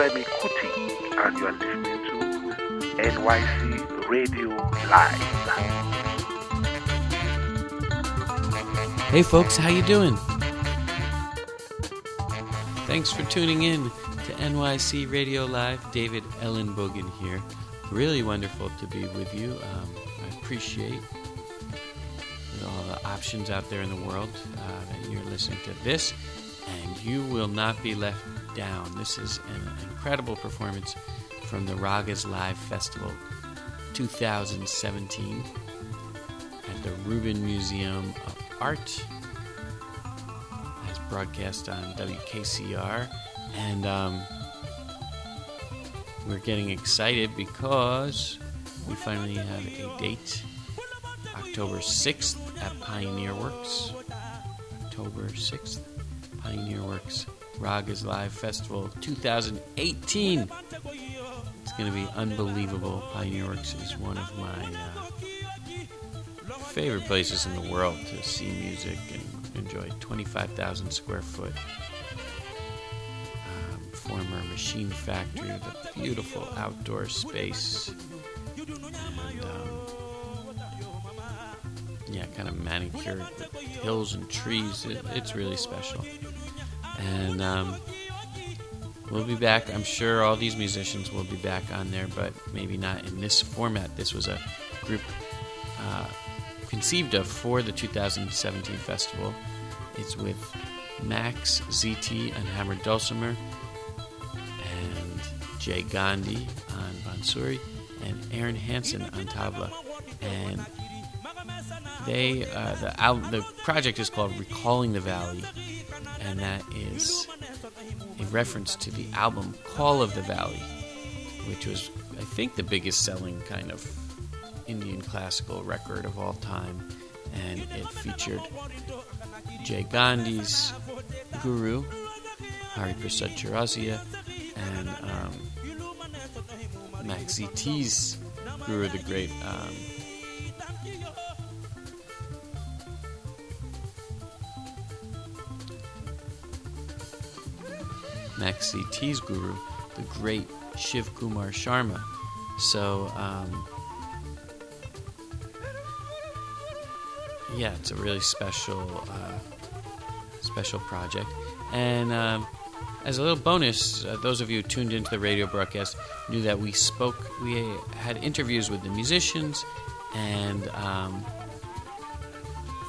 Femi Kuti, and you are listening to NYC Radio Live. Hey folks, how you doing? Thanks for tuning in to NYC Radio Live. David Ellenbogen here. Really wonderful to be with you. Um, I appreciate all the options out there in the world uh, that you're listening to this, and you will not be left down. This is an incredible performance from the Ragas Live Festival 2017 at the Rubin Museum of Art. As broadcast on WKCR. And um, we're getting excited because we finally have a date October 6th at Pioneer Works. October 6th, Pioneer Works. Ragas Live Festival 2018. It's going to be unbelievable. Pioneer Works is one of my uh, favorite places in the world to see music and enjoy 25,000 square foot um, former machine factory with a beautiful outdoor space. And, um, yeah, kind of manicured with hills and trees. It, it's really special. And um, we'll be back. I'm sure all these musicians will be back on there, but maybe not in this format. This was a group uh, conceived of for the 2017 festival. It's with Max ZT and Hammer Dulcimer and Jay Gandhi on Bansuri and Aaron Hansen on tabla. And they uh, the album, the project is called Recalling the Valley, and that is a reference to the album Call of the Valley, which was I think the biggest selling kind of Indian classical record of all time, and it featured Jay Gandhi's guru, Hari Prasad Chaurasia, and um, Max ZT's guru, the great um, Max ZT's guru, the great Shiv Kumar Sharma. So, um, yeah, it's a really special, uh, special project. And um, as a little bonus, uh, those of you who tuned into the radio broadcast knew that we spoke, we had interviews with the musicians, and um,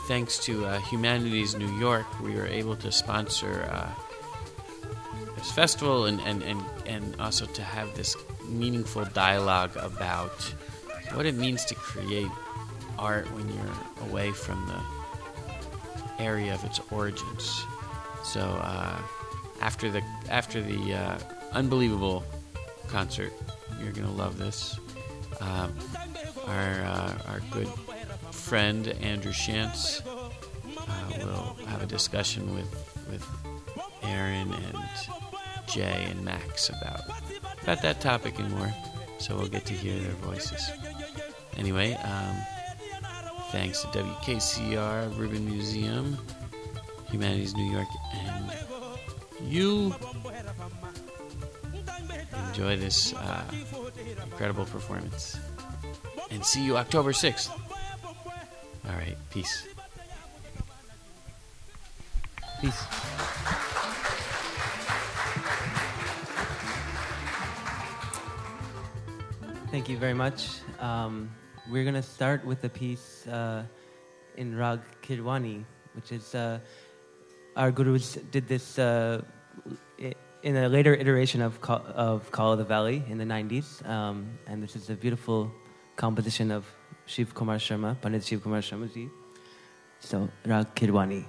thanks to uh, Humanities New York, we were able to sponsor uh, this festival and, and, and, and also to have this meaningful dialogue about what it means to create art when you're away from the area of its origins. So uh, after the after the uh, unbelievable concert, you're gonna love this. Um, our uh, our good friend Andrew Shantz uh, will have a discussion with with Aaron and Jay and Max about about that topic and more. So we'll get to hear their voices. Anyway, um, thanks to WKCR, Rubin Museum, Humanities New York, and you enjoy this uh, incredible performance. And see you October 6th. All right, peace. Peace. Thank you very much. Um, we're going to start with a piece uh, in Rag Kirwani, which is uh, our gurus did this uh, in a later iteration of Call, of Call of the Valley in the 90s. Um, and this is a beautiful composition of Shiv Kumar Sharma, Pandit Shiv Kumar Sharma ji. So, Rag Kirwani.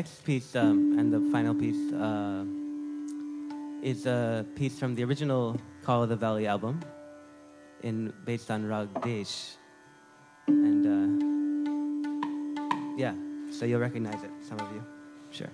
Next piece um, and the final piece uh, is a piece from the original Call of the Valley album, in based on Rag Desh, and uh, yeah, so you'll recognize it, some of you, sure.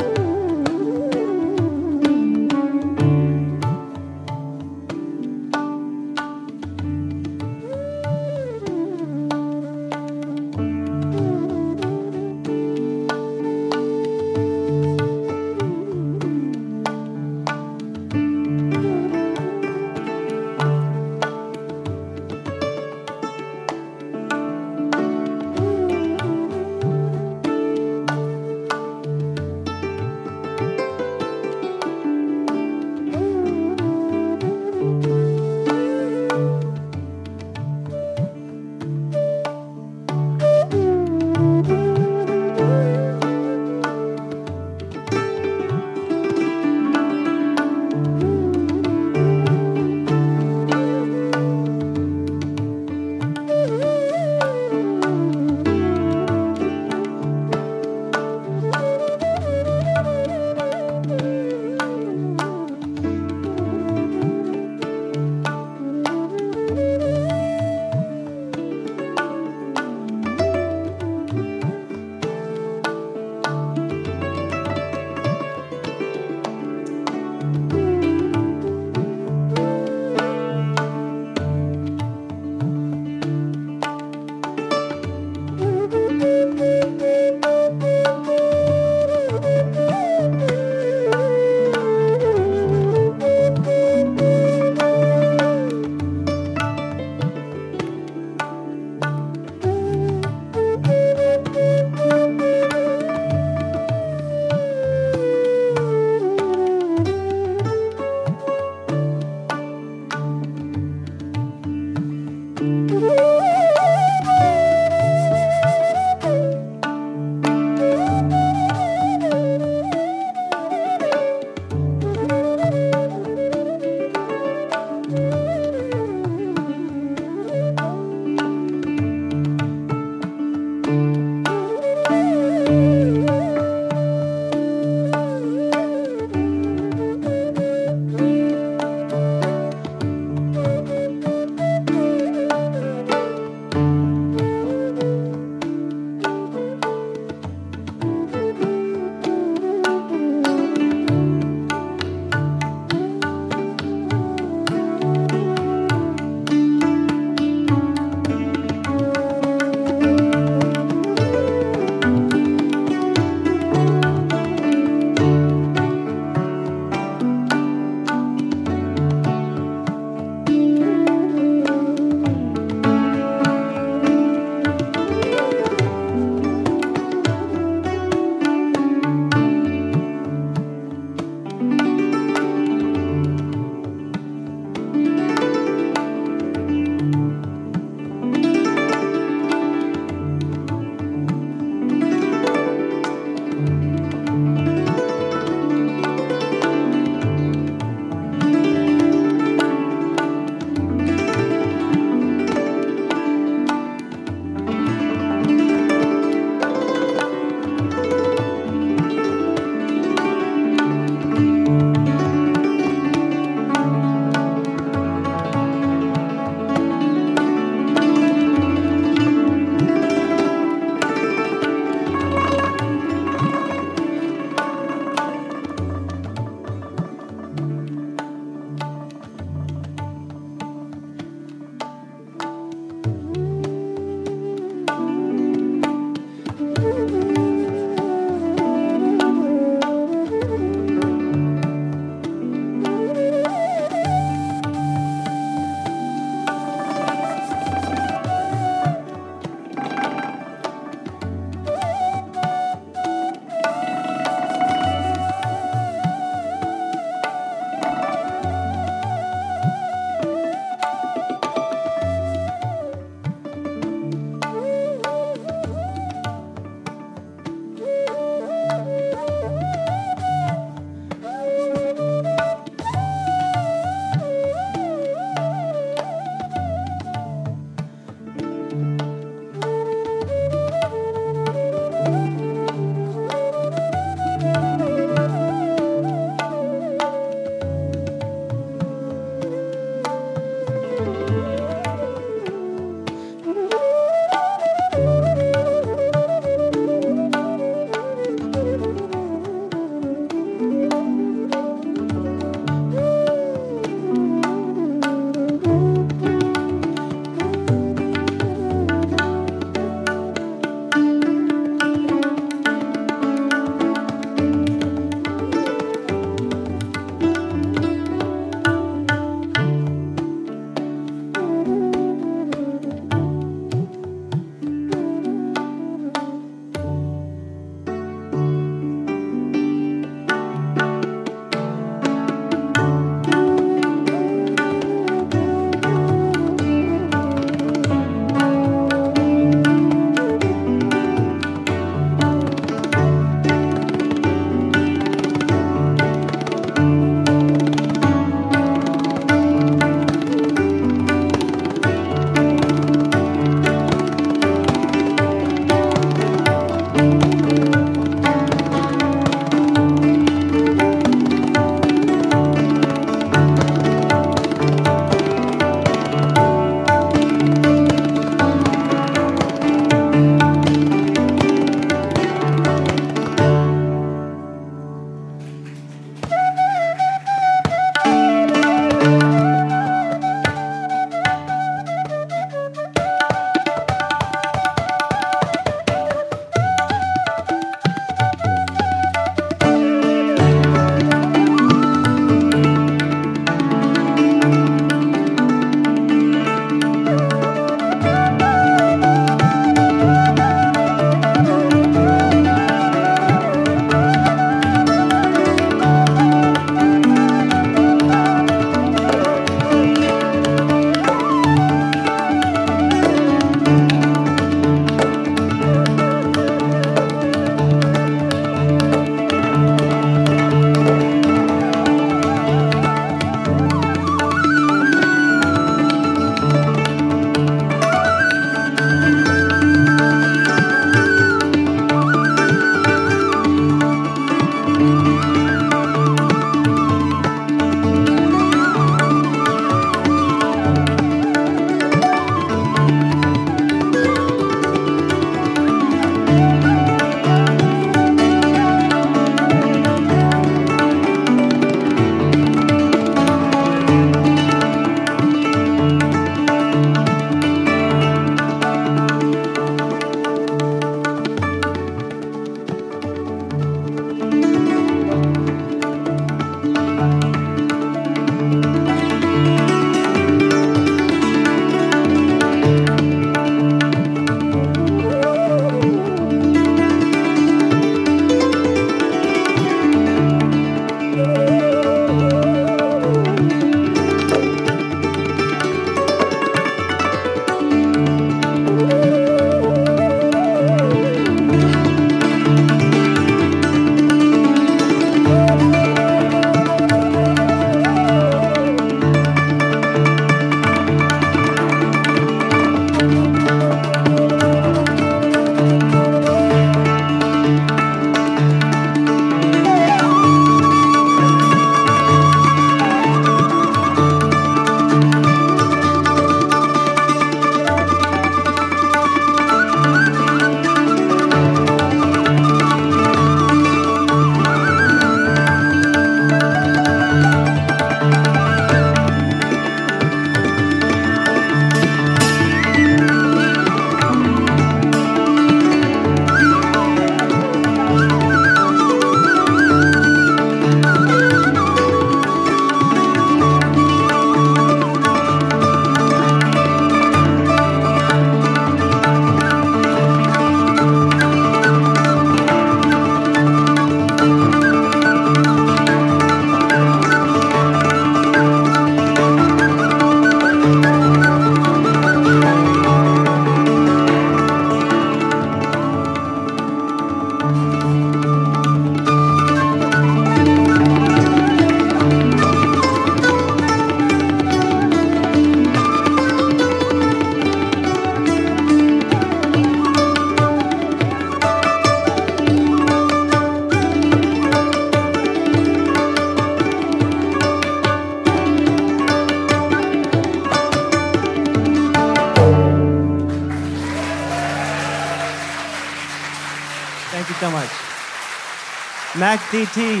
ZT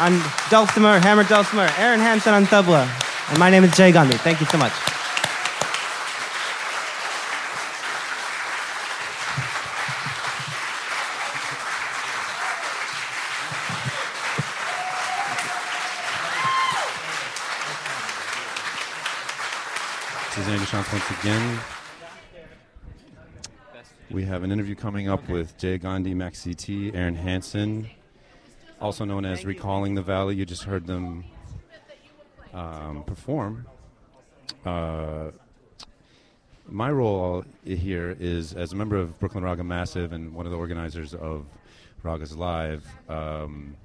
on dulcimer, hammer dulcimer, Aaron Hansen on tabla, and my name is Jay Gandhi. Thank you so much. Andy Shantz once again. We have an interview coming up with Jay Gandhi, Max ZT, Aaron Hansen, also known as Recalling the Valley. You just heard them um, perform. Uh, my role here is as a member of Brooklyn Raga Massive and one of the organizers of Ragas Live. Um,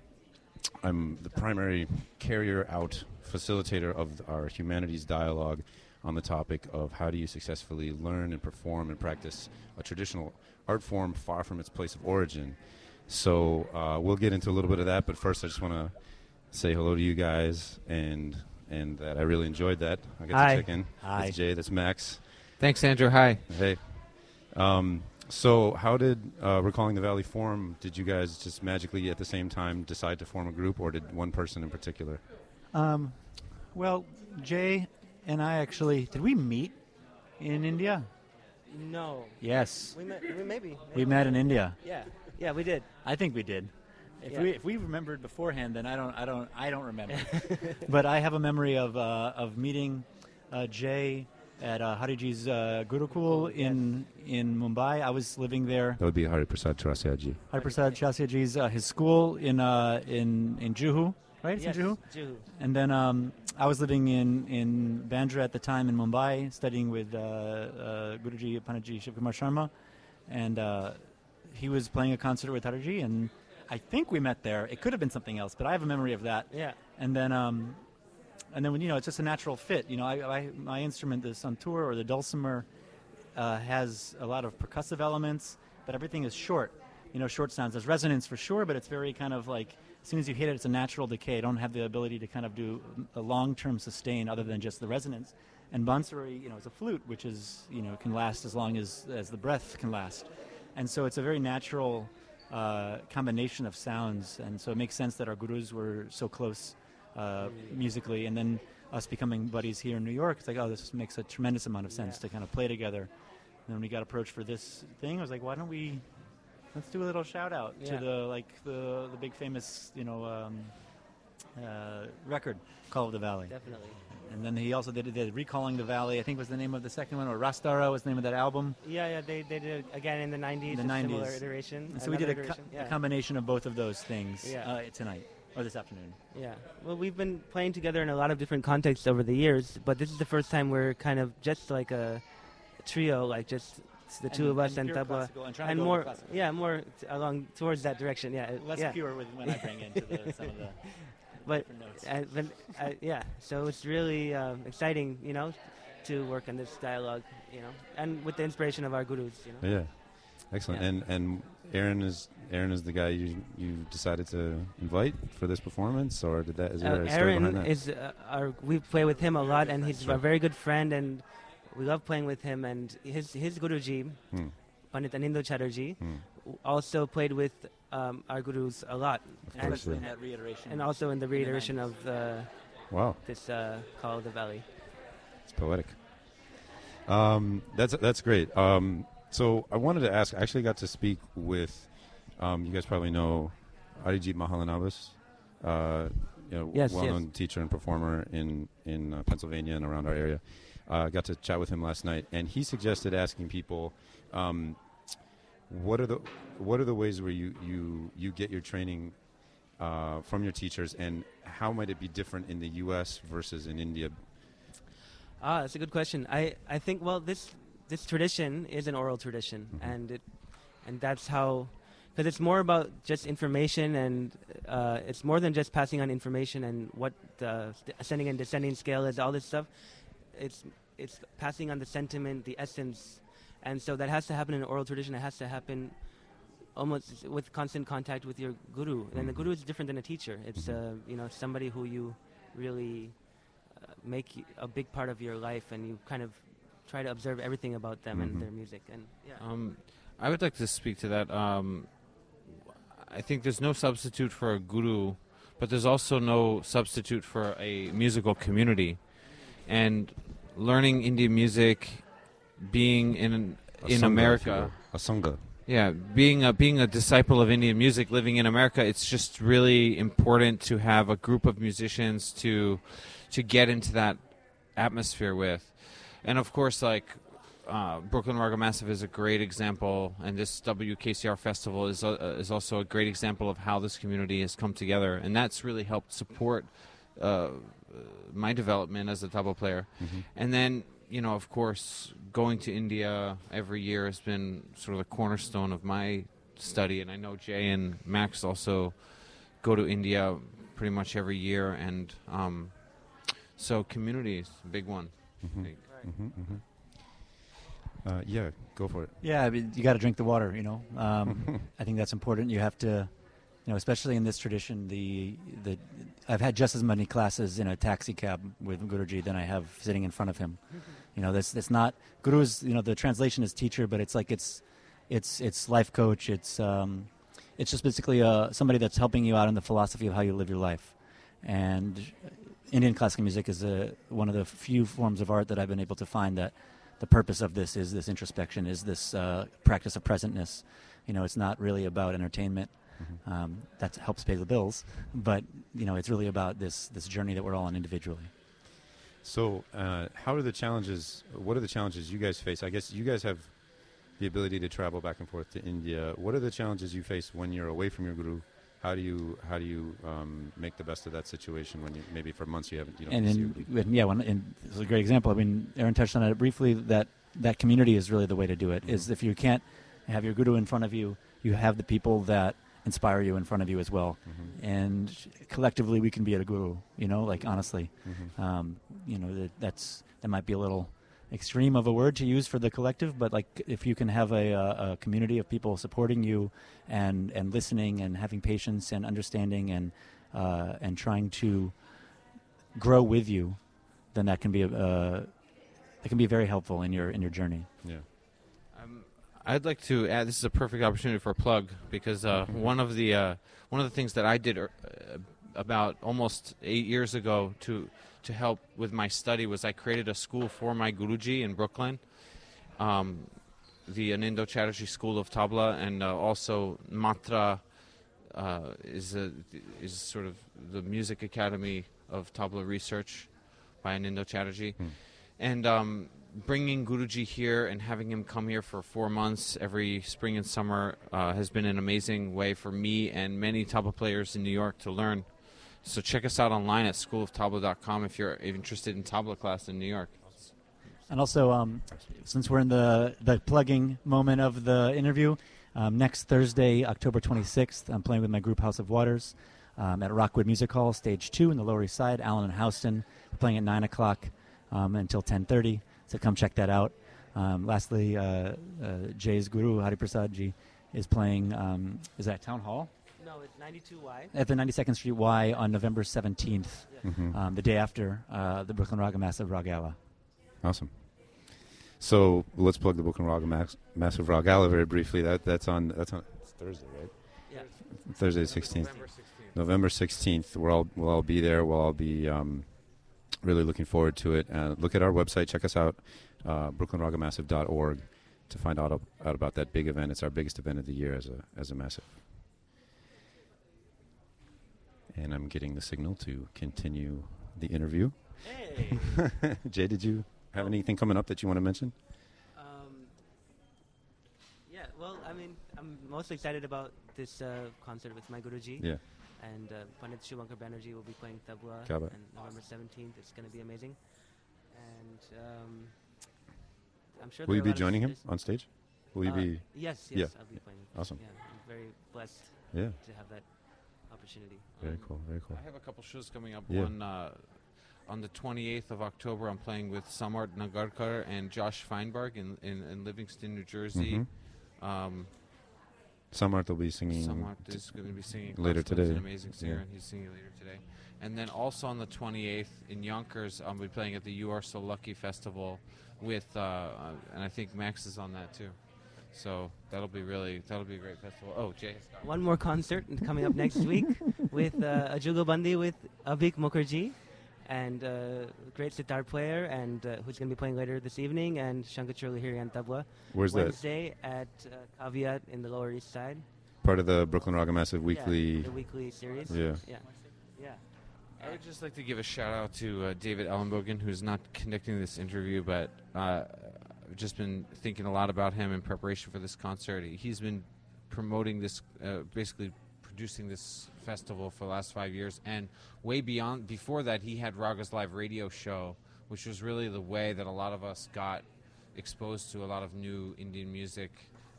I'm the primary carrier out facilitator of our humanities dialogue on the topic of how do you successfully learn and perform and practice a traditional art form far from its place of origin. So uh, we'll get into a little bit of that, but first I just want to say hello to you guys and and that I really enjoyed that. I got Hi. to check in. Hi. That's Jay. That's Max. Thanks, Andrew. Hi. Hey. Um, so, how did uh, Recalling the Valley form? Did you guys just magically at the same time decide to form a group, or did one person in particular? Um, well, Jay and I actually did we meet in India? No, Yes, we met. We maybe. we met in India. Yeah, yeah, we did. I think we did. If Yeah. we if we remembered beforehand, then I don't I don't I don't remember. but I have a memory of uh, of meeting uh, Jay at uh, Hariji's uh, Gurukul in in Mumbai. I was living there. That would be Hari Prasad Chaurasiaji. Hariprasad Chaurasiaji's uh, his school in uh, in in Juhu, right? It's yes, in Juhu. Juhu. And then um, I was living in, in Bandra at the time in Mumbai, studying with uh, uh, Guruji Panaji Shivkumar Sharma. And uh, he was playing a concert with Hariji, and I think we met there. It could have been something else, but I have a memory of that. Yeah. And then, um, and then when you know, it's just a natural fit. You know, I, I, my instrument, the santur or the dulcimer, uh, has a lot of percussive elements, but everything is short. You know, short sounds. There's resonance for sure, but it's very kind of like as soon as you hit it, it's a natural decay. I don't have the ability to kind of do a long-term sustain other than just the resonance. And bansuri, you know, is a flute, which is you know can last as long as as the breath can last. And so it's a very natural uh, combination of sounds, and so it makes sense that our gurus were so close uh, musically, and then us becoming buddies here in New York. It's like, oh, this makes a tremendous amount of sense to kind of play together. And then when we got approached for this thing, I was like, why don't we let's do a little shout out Yeah. to the like the the big famous you know um, uh, record Call of the Valley. Definitely. And then he also did, did Recalling the Valley. I think was the name of the second one, or Rastara was the name of that album. Yeah, yeah. They, they did it again in the '90s. The a similar 90s. iteration. And so we did a, co- iteration. a combination of both of those things Yeah. uh, tonight or this afternoon. Yeah. Well, we've been playing together in a lot of different contexts over the years, but this is the first time we're kind of just like a trio, like just the two of us and, pure tabla, and and more, yeah, more t- along towards that direction. Yeah. Less yeah. pure with when I bring into the, some of the But, notes. uh, but uh, yeah, so it's really um, exciting, you know, to work on this dialogue, you know, and with the inspiration of our gurus, you know. Yeah, excellent. Yeah. And and Aaron is Aaron is the guy you you decided to invite for this performance, or did that is there Uh, a story behind Aaron that? is uh, our. We play with him a lot, and he's Sure. a very good friend, and we love playing with him. And his his guruji, Hmm, Pandit Anindo Chatterjee, hmm. also played with um, our gurus a lot, Of and, Especially in that reiteration. and also in the the reiteration 90s. of uh, Wow, this uh, Call of the Valley. it's poetic. Um, that's that's great. Um, so I wanted to ask. I actually got to speak with. Um, you guys probably know Arijit Mahalanobis, uh, you know, Yes, well-known teacher and performer in in uh, Pennsylvania and around our area. Uh, got to chat with him last night, and he suggested asking people, um, what are the what are the ways where you you you get your training uh, from your teachers, and how might it be different in the U.S. versus in India? Ah, that's a good question. I, I think well this this tradition is an oral tradition, Mhm. and it and that's how because it's more about just information and uh, it's more than just passing on information and what the ascending and descending scale is. All this stuff, it's it's passing on the sentiment, the essence, and so that has to happen in an oral tradition. It has to happen almost with constant contact with your guru, and the guru is different than a teacher. It's Mhm. uh, you know somebody who you really uh, make a big part of your life, and you kind of try to observe everything about them Mhm. and their music. And yeah, Um, I would like to speak to that. Um, I think there's no substitute for a guru, but there's also no substitute for a musical community. And learning Indian music, being in A in sangha, America, a sangha. yeah, being a being a disciple of Indian music, living in America, it's just really important to have a group of musicians to to get into that atmosphere with, and of course, like uh, Brooklyn Raga Massive is a great example, and this WKCR festival is uh, is also a great example of how this community has come together, and that's really helped support uh, my development as a tabla player. And then, you know, of course, going to India every year has been sort of the cornerstone of my study. And I know Jay and Max also go to India pretty much every year. And um, so, community is a big one. I think. Uh, yeah, go for it. Yeah, I mean, you got to drink the water. You know, um, I think that's important. You have to, you know, especially in this tradition. The the I've had just as many classes in a taxi cab with Guruji than I have sitting in front of him. You know, that's that's not Guru is. You know, the translation is teacher, but it's like it's it's it's life coach. It's um, it's just basically uh, somebody that's helping you out in the philosophy of how you live your life. And Indian classical music is a, one of the few forms of art that I've been able to find that the purpose of this is this introspection, is this uh, practice of presentness. You know, it's not really about entertainment. Um, that helps pay the bills, but you know, it's really about this this journey that we're all on individually. So, uh, how are the challenges? What are the challenges you guys face? I guess you guys have the ability to travel back and forth to India. What are the challenges you face when you're away from your guru? How do you how do you um, make the best of that situation when you maybe for months you haven't you don't and in, when- yeah, when, and this is a great example. I mean, Aaron touched on it briefly. That that community is really the way to do it. Is if you can't have your guru in front of you, you have the people that inspire you in front of you as well, and collectively we can be at a guru. You know, like honestly, um, you know that, that's that might be a little extreme of a word to use for the collective, but like if you can have a, a, a community of people supporting you and and listening and having patience and understanding and uh, and trying to grow with you, then that can be a, uh, that can be very helpful in your in your journey. Yeah. I'd like to add. This is a perfect opportunity for a plug because uh, one of the uh, one of the things that I did uh, about almost eight years ago to to help with my study was I created a school for my guruji in Brooklyn, um, the Anindo Chatterjee School of Tabla, and uh, also Matra uh, is a, is sort of the music academy of tabla research by Anindo Chatterjee, and um, bringing Guruji here and having him come here for four months every spring and summer uh, has been an amazing way for me and many tabla players in New York to learn. So check us out online at schooloftabla.com if you're interested in tabla class in New York. And also, um, since we're in the the plugging moment of the interview, um, next Thursday, October 26th, I'm playing with my group House of Waters um, at Rockwood Music Hall, Stage Two in the Lower East Side. Allen and Houston. Playing at nine o'clock um, until 10:30. So come check that out. Um, lastly, uh, uh, Jay's guru Hari Prasad ji is playing. Um, is that Town Hall? No, it's 92Y. at the 92nd Street Y on November 17th, um, the day after uh, the Brooklyn Raga Massive Ragala. Awesome. So let's plug the Brooklyn Raga Max, Massive Ragala very briefly. That that's on that's on it's Thursday, right? Yeah. Thursday the sixteenth. November sixteenth. We'll all we'll all be there. We'll all be um, really looking forward to it. Uh, look at our website. Check us out, uh, BrooklynRagaMassive.org, to find out, out about that big event. It's our biggest event of the year as a as a massive. And I'm getting the signal to continue the interview. Hey. Jay, did you have anything coming up that you want to mention? Um, yeah, well, I mean, I'm most excited about this uh, concert with my Guruji. Yeah. And uh, Pandit Shubhankar Banerjee will be playing tabla Kya on November 17th. It's going to be amazing. And um, I'm sure Will you be joining him on stage? Will you uh, be? Yes, yes, Yeah. I'll be playing. Awesome. Yeah, I'm very blessed Yeah. to have that opportunity. Very Um, cool. Very cool. I have a couple shows coming up. Yeah. One uh, on the 28th of October, I'm playing with Samarth Nagarkar and Josh Feinberg in, in, in Livingston, New Jersey. Mhm. Um, Samarth will be singing. Samarth is going to be singing later classical. He's today. an amazing singer, Yeah. and he's singing later today. And then also on the 28th in Yonkers, I'll be playing at the You Are So Lucky Festival with, uh, uh, and I think Max is on that too. So that'll be really that'll be a great festival. Oh, Jay. has got- One more concert coming up next week with uh, a Jugalbandi with Abhik Mukherjee and uh, great sitar player and uh, who's going to be playing later this evening and Shankar Lahiri and Tabla. Where's that? Wednesday at uh, Caveat in the Lower East Side. Part of the Brooklyn Raga Massive Yeah, weekly. the weekly series. Yeah. Yeah. Yeah. I would just like to give a shout out to uh, David Ellenbogen, who's not conducting this interview, but uh, I've just been thinking a lot about him in preparation for this concert. He's been promoting this, uh, basically producing this festival for the last five years, and way beyond. Before that, he had Ragas Live radio show, which was really the way that a lot of us got exposed to a lot of new Indian music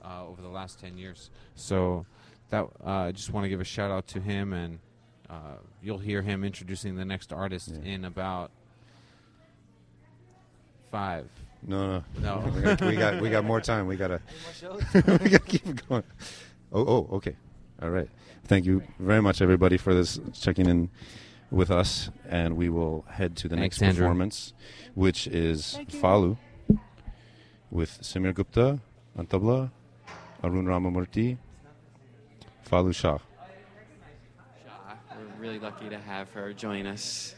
uh, over the last ten years. So that uh, I just want to give a shout out to him and. Uh, you'll hear him introducing the next artist Yeah. in about five. No, no, No. we, got, we got we got more time. We gotta we gotta keep going. Oh, oh, okay, all right. Thank you very much, everybody, for this checking in with us, and we will head to the Thanks, next Andrew. performance, which is Falu with Samir Gupta on tabla, Arun Ramamurthy, Falu Shah. Shah. We're really lucky to have her join us.